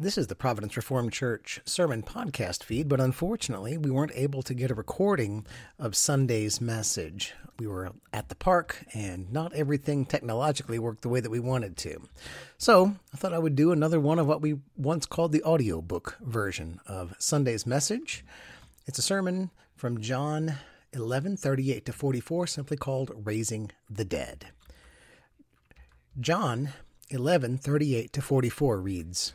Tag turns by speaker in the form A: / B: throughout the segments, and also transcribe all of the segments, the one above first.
A: This is the Providence Reformed Church sermon podcast feed, but unfortunately, we weren't able to get a recording of Sunday's message. We were at the park, and not everything technologically worked the way that we wanted to. So, I thought I would do another one of what we once called the audiobook version of Sunday's message. It's a sermon from John 11 38 to 44, simply called Raising the Dead. John 11 38 to 44 reads,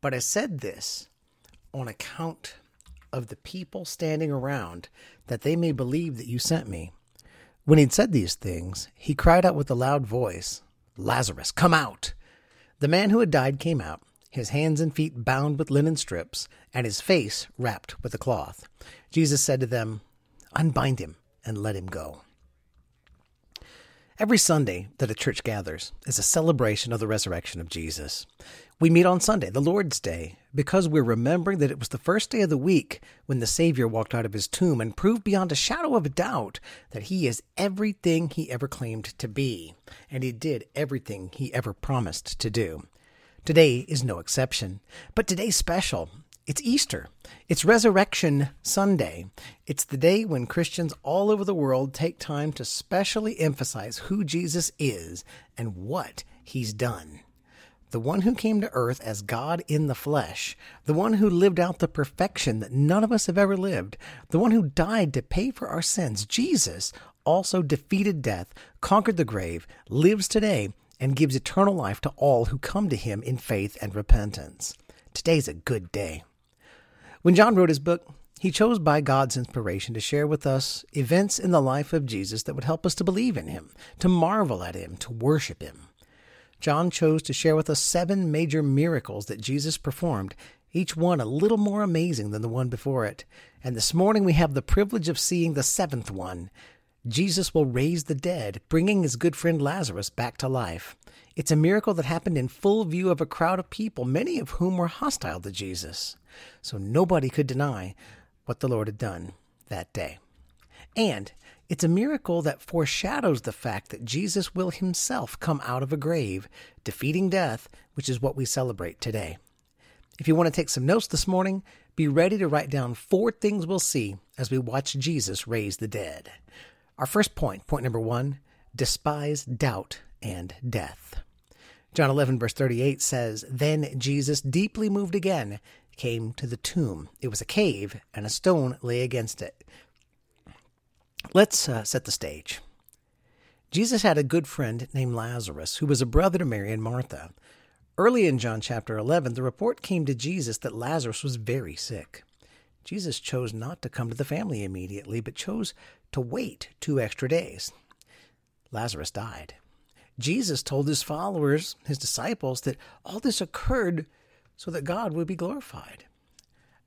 A: but I said this on account of the people standing around, that they may believe that you sent me. When he'd said these things, he cried out with a loud voice, Lazarus, come out! The man who had died came out, his hands and feet bound with linen strips, and his face wrapped with a cloth. Jesus said to them, Unbind him and let him go. Every Sunday that a church gathers is a celebration of the resurrection of Jesus. We meet on Sunday, the Lord's Day, because we're remembering that it was the first day of the week when the Savior walked out of his tomb and proved beyond a shadow of a doubt that he is everything he ever claimed to be, and he did everything he ever promised to do. Today is no exception, but today's special it's Easter. It's Resurrection Sunday. It's the day when Christians all over the world take time to specially emphasize who Jesus is and what he's done. The one who came to earth as God in the flesh, the one who lived out the perfection that none of us have ever lived, the one who died to pay for our sins, Jesus also defeated death, conquered the grave, lives today, and gives eternal life to all who come to him in faith and repentance. Today's a good day. When John wrote his book, he chose by God's inspiration to share with us events in the life of Jesus that would help us to believe in him, to marvel at him, to worship him. John chose to share with us seven major miracles that Jesus performed, each one a little more amazing than the one before it. And this morning we have the privilege of seeing the seventh one. Jesus will raise the dead, bringing his good friend Lazarus back to life. It's a miracle that happened in full view of a crowd of people, many of whom were hostile to Jesus. So nobody could deny what the Lord had done that day. And it's a miracle that foreshadows the fact that Jesus will himself come out of a grave, defeating death, which is what we celebrate today. If you want to take some notes this morning, be ready to write down four things we'll see as we watch Jesus raise the dead. Our first point, point number one, despise doubt and death. John 11, verse 38 says, Then Jesus, deeply moved again, came to the tomb. It was a cave, and a stone lay against it. Let's uh, set the stage. Jesus had a good friend named Lazarus, who was a brother to Mary and Martha. Early in John chapter 11, the report came to Jesus that Lazarus was very sick. Jesus chose not to come to the family immediately, but chose to wait two extra days. Lazarus died. Jesus told his followers, his disciples, that all this occurred so that God would be glorified.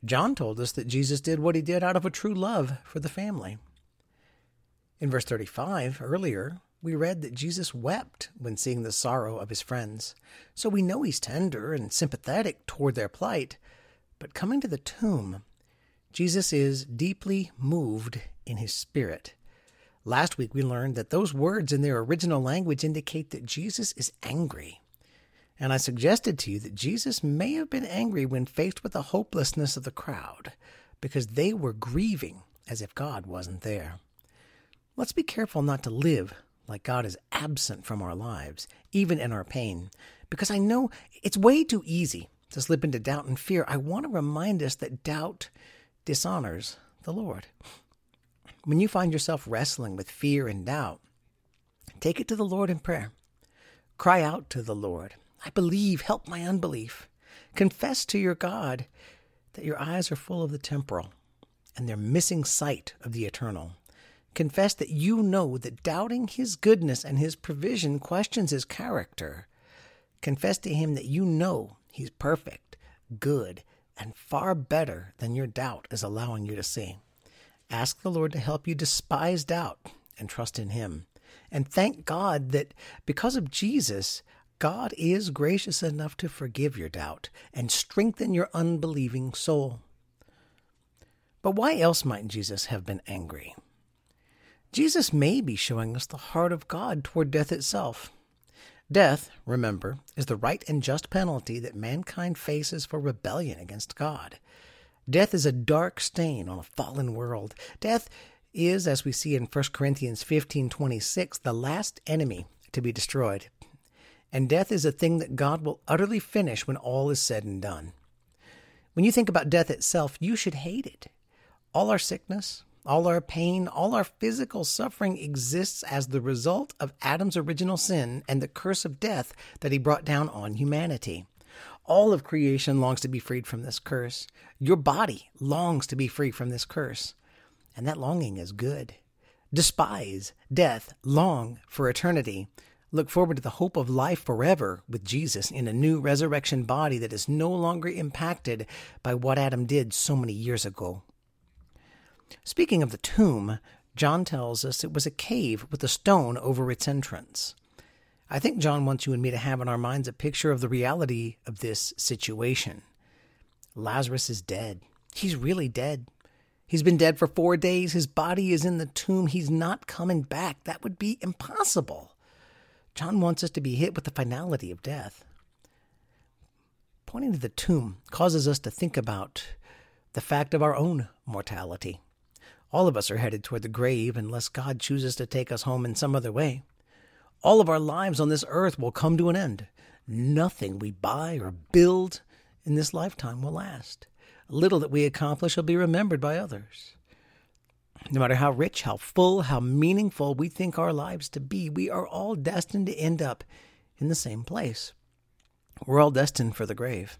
A: John told us that Jesus did what he did out of a true love for the family. In verse 35, earlier, we read that Jesus wept when seeing the sorrow of his friends. So we know he's tender and sympathetic toward their plight. But coming to the tomb, Jesus is deeply moved in his spirit. Last week we learned that those words in their original language indicate that Jesus is angry. And I suggested to you that Jesus may have been angry when faced with the hopelessness of the crowd, because they were grieving as if God wasn't there. Let's be careful not to live like God is absent from our lives, even in our pain, because I know it's way too easy to slip into doubt and fear. I want to remind us that doubt dishonors the Lord. When you find yourself wrestling with fear and doubt, take it to the Lord in prayer. Cry out to the Lord I believe, help my unbelief. Confess to your God that your eyes are full of the temporal and they're missing sight of the eternal. Confess that you know that doubting his goodness and his provision questions his character. Confess to him that you know he's perfect, good, and far better than your doubt is allowing you to see. Ask the Lord to help you despise doubt and trust in Him. And thank God that because of Jesus, God is gracious enough to forgive your doubt and strengthen your unbelieving soul. But why else might Jesus have been angry? Jesus may be showing us the heart of God toward death itself. Death, remember, is the right and just penalty that mankind faces for rebellion against God. Death is a dark stain on a fallen world. Death is, as we see in 1 Corinthians 15:26, the last enemy to be destroyed. And death is a thing that God will utterly finish when all is said and done. When you think about death itself, you should hate it. All our sickness, all our pain, all our physical suffering exists as the result of Adam's original sin and the curse of death that he brought down on humanity. All of creation longs to be freed from this curse. Your body longs to be free from this curse. And that longing is good. Despise death, long for eternity. Look forward to the hope of life forever with Jesus in a new resurrection body that is no longer impacted by what Adam did so many years ago. Speaking of the tomb, John tells us it was a cave with a stone over its entrance. I think John wants you and me to have in our minds a picture of the reality of this situation. Lazarus is dead. He's really dead. He's been dead for four days. His body is in the tomb. He's not coming back. That would be impossible. John wants us to be hit with the finality of death. Pointing to the tomb causes us to think about the fact of our own mortality. All of us are headed toward the grave unless God chooses to take us home in some other way. All of our lives on this earth will come to an end. Nothing we buy or build in this lifetime will last. Little that we accomplish will be remembered by others. No matter how rich, how full, how meaningful we think our lives to be, we are all destined to end up in the same place. We're all destined for the grave.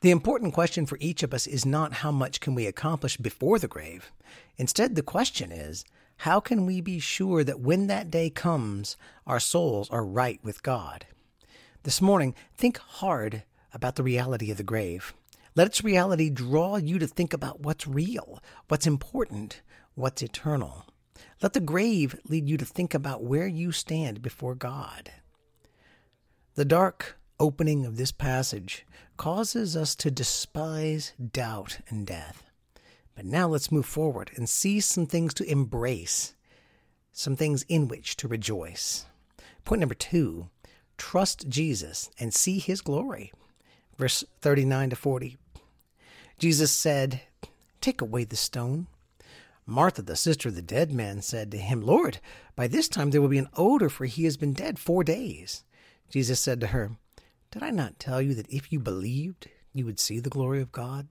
A: The important question for each of us is not how much can we accomplish before the grave. Instead, the question is, how can we be sure that when that day comes, our souls are right with God? This morning, think hard about the reality of the grave. Let its reality draw you to think about what's real, what's important, what's eternal. Let the grave lead you to think about where you stand before God. The dark, opening of this passage causes us to despise doubt and death. But now let's move forward and see some things to embrace, some things in which to rejoice. Point number two trust Jesus and see his glory. Verse 39 to 40. Jesus said, Take away the stone. Martha, the sister of the dead man, said to him, Lord, by this time there will be an odor, for he has been dead four days. Jesus said to her, did I not tell you that if you believed, you would see the glory of God?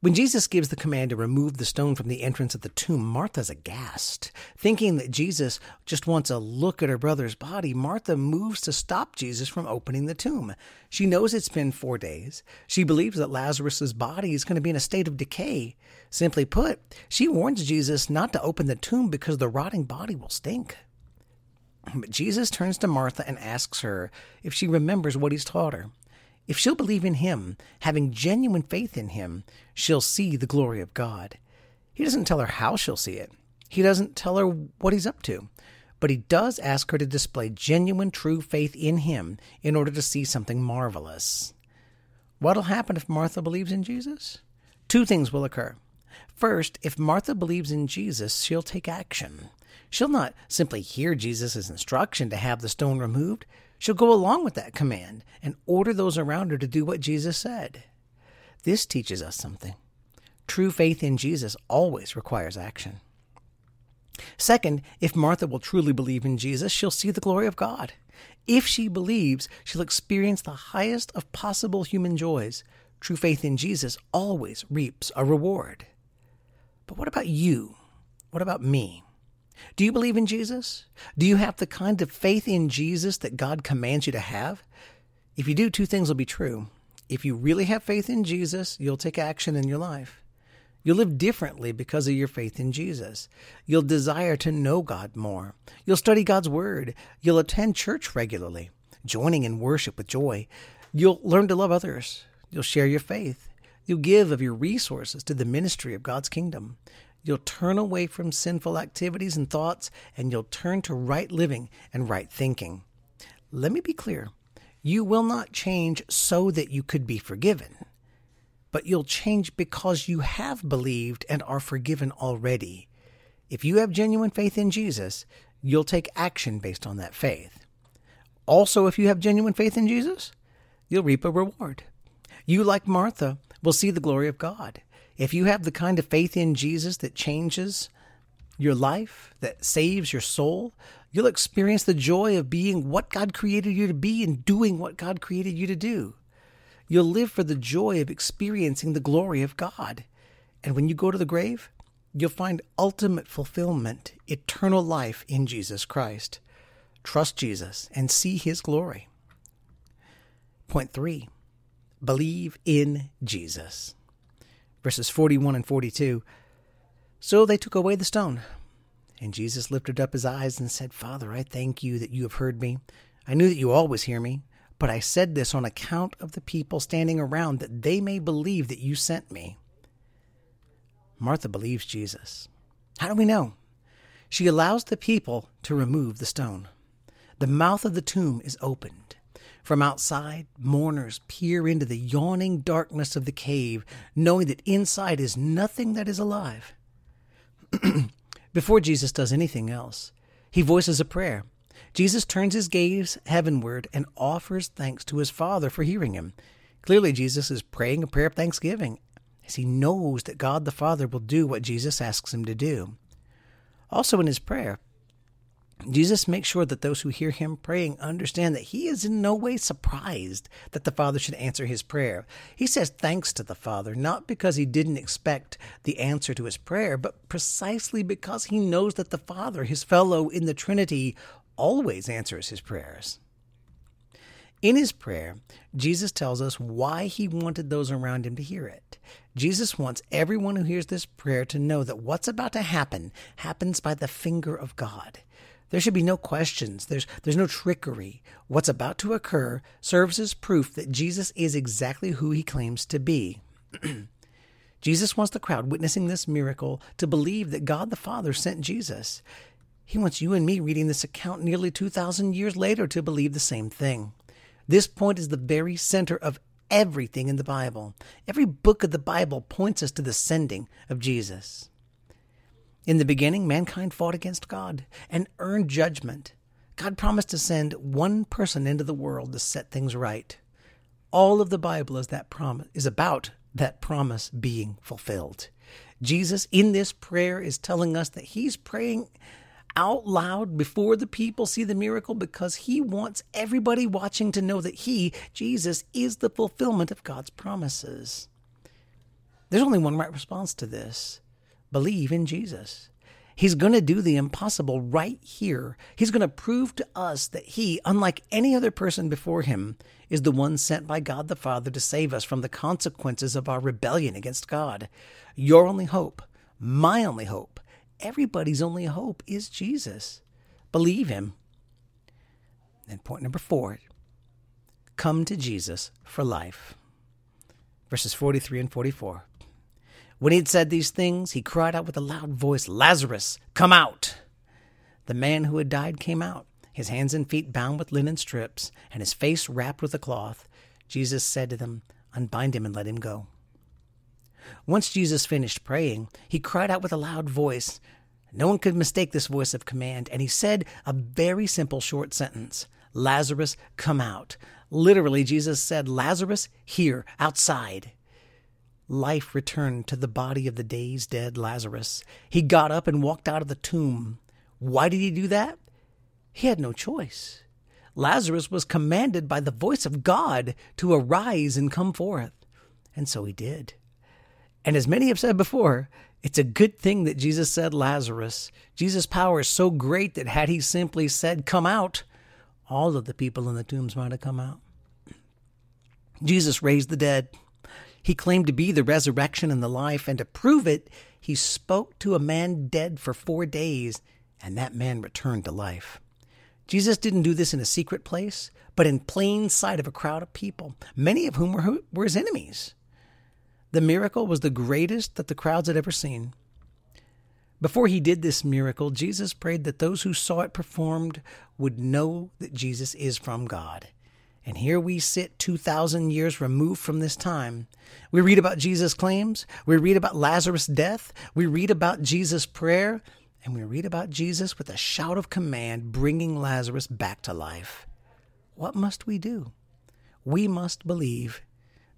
A: When Jesus gives the command to remove the stone from the entrance of the tomb, Martha's aghast. Thinking that Jesus just wants a look at her brother's body, Martha moves to stop Jesus from opening the tomb. She knows it's been four days. She believes that Lazarus's body is going to be in a state of decay. Simply put, she warns Jesus not to open the tomb because the rotting body will stink. But Jesus turns to Martha and asks her if she remembers what he's taught her. If she'll believe in him, having genuine faith in him, she'll see the glory of God. He doesn't tell her how she'll see it. He doesn't tell her what he's up to. But he does ask her to display genuine, true faith in him in order to see something marvelous. What'll happen if Martha believes in Jesus? Two things will occur. First, if Martha believes in Jesus, she'll take action. She'll not simply hear Jesus' instruction to have the stone removed. She'll go along with that command and order those around her to do what Jesus said. This teaches us something. True faith in Jesus always requires action. Second, if Martha will truly believe in Jesus, she'll see the glory of God. If she believes, she'll experience the highest of possible human joys. True faith in Jesus always reaps a reward. But what about you? What about me? Do you believe in Jesus? Do you have the kind of faith in Jesus that God commands you to have? If you do, two things will be true. If you really have faith in Jesus, you'll take action in your life. You'll live differently because of your faith in Jesus. You'll desire to know God more. You'll study God's Word. You'll attend church regularly, joining in worship with joy. You'll learn to love others. You'll share your faith. You'll give of your resources to the ministry of God's kingdom. You'll turn away from sinful activities and thoughts, and you'll turn to right living and right thinking. Let me be clear you will not change so that you could be forgiven, but you'll change because you have believed and are forgiven already. If you have genuine faith in Jesus, you'll take action based on that faith. Also, if you have genuine faith in Jesus, you'll reap a reward. You, like Martha, will see the glory of God. If you have the kind of faith in Jesus that changes your life, that saves your soul, you'll experience the joy of being what God created you to be and doing what God created you to do. You'll live for the joy of experiencing the glory of God. And when you go to the grave, you'll find ultimate fulfillment, eternal life in Jesus Christ. Trust Jesus and see his glory. Point three believe in Jesus verses 41 and 42. So they took away the stone. And Jesus lifted up his eyes and said, Father, I thank you that you have heard me. I knew that you always hear me, but I said this on account of the people standing around, that they may believe that you sent me. Martha believes Jesus. How do we know? She allows the people to remove the stone. The mouth of the tomb is opened. From outside, mourners peer into the yawning darkness of the cave, knowing that inside is nothing that is alive. Before Jesus does anything else, he voices a prayer. Jesus turns his gaze heavenward and offers thanks to his Father for hearing him. Clearly, Jesus is praying a prayer of thanksgiving, as he knows that God the Father will do what Jesus asks him to do. Also, in his prayer, Jesus makes sure that those who hear him praying understand that he is in no way surprised that the Father should answer his prayer. He says thanks to the Father, not because he didn't expect the answer to his prayer, but precisely because he knows that the Father, his fellow in the Trinity, always answers his prayers. In his prayer, Jesus tells us why he wanted those around him to hear it. Jesus wants everyone who hears this prayer to know that what's about to happen happens by the finger of God. There should be no questions. There's, there's no trickery. What's about to occur serves as proof that Jesus is exactly who he claims to be. Jesus wants the crowd witnessing this miracle to believe that God the Father sent Jesus. He wants you and me reading this account nearly 2,000 years later to believe the same thing. This point is the very center of everything in the Bible. Every book of the Bible points us to the sending of Jesus. In the beginning, mankind fought against God and earned judgment. God promised to send one person into the world to set things right. All of the Bible is that promise is about that promise being fulfilled. Jesus in this prayer is telling us that he's praying out loud before the people see the miracle because he wants everybody watching to know that he, Jesus, is the fulfillment of God's promises. There's only one right response to this believe in Jesus. He's going to do the impossible right here. He's going to prove to us that he, unlike any other person before him, is the one sent by God the Father to save us from the consequences of our rebellion against God. Your only hope, my only hope, everybody's only hope is Jesus. Believe him. And point number four come to Jesus for life. Verses 43 and 44. When he had said these things, he cried out with a loud voice, Lazarus, come out! The man who had died came out, his hands and feet bound with linen strips, and his face wrapped with a cloth. Jesus said to them, Unbind him and let him go. Once Jesus finished praying, he cried out with a loud voice. No one could mistake this voice of command, and he said a very simple short sentence Lazarus, come out. Literally, Jesus said, Lazarus, here, outside life returned to the body of the days dead Lazarus. He got up and walked out of the tomb. Why did he do that? He had no choice. Lazarus was commanded by the voice of God to arise and come forth. And so he did. And as many have said before, it's a good thing that Jesus said Lazarus. Jesus' power is so great that had he simply said, Come out, all of the people in the tombs might have come out. Jesus raised the dead. He claimed to be the resurrection and the life, and to prove it, he spoke to a man dead for four days, and that man returned to life. Jesus didn't do this in a secret place, but in plain sight of a crowd of people, many of whom were, his enemies. The miracle was the greatest that the crowds had ever seen. Before he did this miracle, Jesus prayed that those who saw it performed would know that Jesus is from God. And here we sit 2,000 years removed from this time. We read about Jesus' claims, we read about Lazarus' death, we read about Jesus' prayer, and we read about Jesus with a shout of command bringing Lazarus back to life. What must we do? We must believe.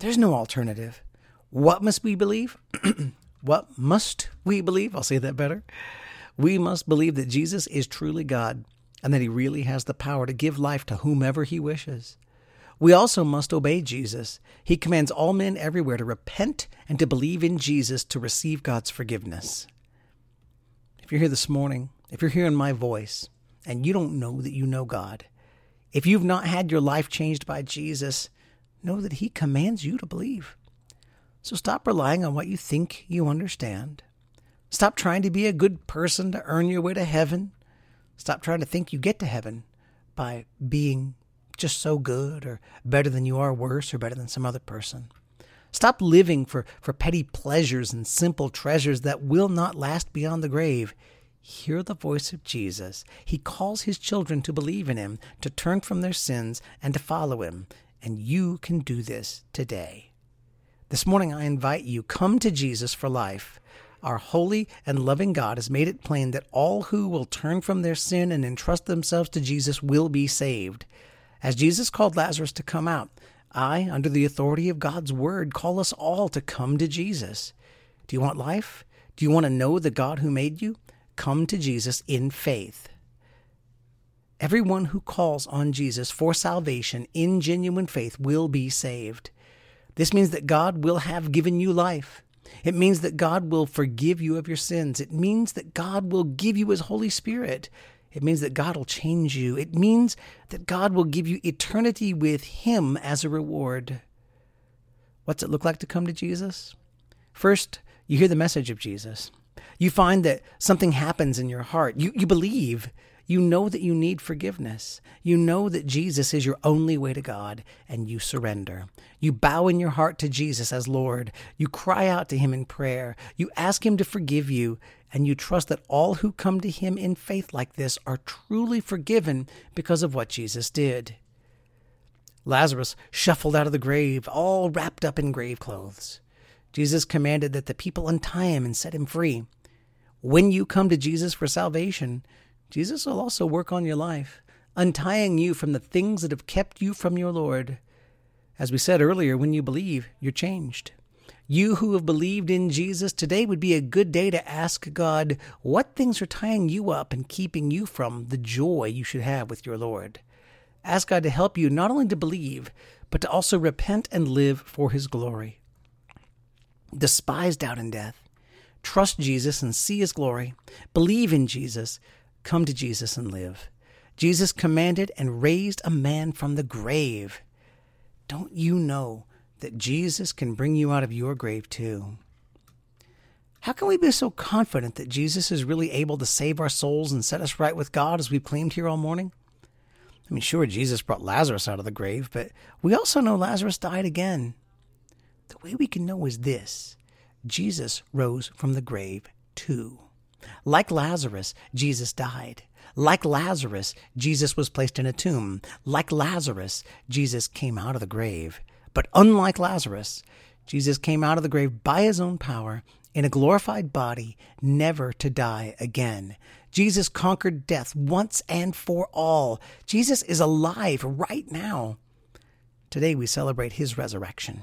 A: There's no alternative. What must we believe? what must we believe? I'll say that better. We must believe that Jesus is truly God and that he really has the power to give life to whomever he wishes. We also must obey Jesus. He commands all men everywhere to repent and to believe in Jesus to receive God's forgiveness. If you're here this morning, if you're hearing my voice and you don't know that you know God, if you've not had your life changed by Jesus, know that He commands you to believe. So stop relying on what you think you understand. Stop trying to be a good person to earn your way to heaven. Stop trying to think you get to heaven by being just so good or better than you are, worse or better than some other person. Stop living for, for petty pleasures and simple treasures that will not last beyond the grave. Hear the voice of Jesus. He calls his children to believe in him, to turn from their sins, and to follow him. And you can do this today. This morning, I invite you come to Jesus for life. Our holy and loving God has made it plain that all who will turn from their sin and entrust themselves to Jesus will be saved. As Jesus called Lazarus to come out, I, under the authority of God's word, call us all to come to Jesus. Do you want life? Do you want to know the God who made you? Come to Jesus in faith. Everyone who calls on Jesus for salvation in genuine faith will be saved. This means that God will have given you life. It means that God will forgive you of your sins. It means that God will give you His Holy Spirit. It means that God will change you. It means that God will give you eternity with Him as a reward. What's it look like to come to Jesus? First, you hear the message of Jesus. You find that something happens in your heart. You, you believe you know that you need forgiveness. You know that Jesus is your only way to God, and you surrender. You bow in your heart to Jesus as Lord. You cry out to Him in prayer. You ask Him to forgive you, and you trust that all who come to Him in faith like this are truly forgiven because of what Jesus did. Lazarus shuffled out of the grave, all wrapped up in grave clothes. Jesus commanded that the people untie him and set him free. When you come to Jesus for salvation, Jesus will also work on your life, untying you from the things that have kept you from your Lord. As we said earlier, when you believe, you're changed. You who have believed in Jesus, today would be a good day to ask God what things are tying you up and keeping you from the joy you should have with your Lord. Ask God to help you not only to believe, but to also repent and live for His glory. Despise doubt and death. Trust Jesus and see His glory. Believe in Jesus. Come to Jesus and live. Jesus commanded and raised a man from the grave. Don't you know that Jesus can bring you out of your grave too? How can we be so confident that Jesus is really able to save our souls and set us right with God as we claimed here all morning? I mean, sure, Jesus brought Lazarus out of the grave, but we also know Lazarus died again. The way we can know is this Jesus rose from the grave too. Like Lazarus, Jesus died. Like Lazarus, Jesus was placed in a tomb. Like Lazarus, Jesus came out of the grave. But unlike Lazarus, Jesus came out of the grave by his own power in a glorified body, never to die again. Jesus conquered death once and for all. Jesus is alive right now. Today we celebrate his resurrection.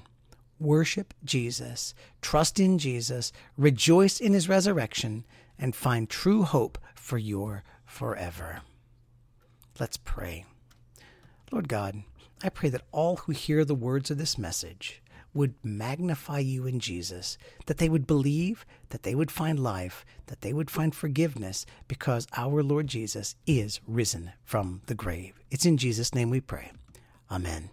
A: Worship Jesus, trust in Jesus, rejoice in his resurrection, and find true hope for your forever. Let's pray. Lord God, I pray that all who hear the words of this message would magnify you in Jesus, that they would believe, that they would find life, that they would find forgiveness, because our Lord Jesus is risen from the grave. It's in Jesus' name we pray. Amen.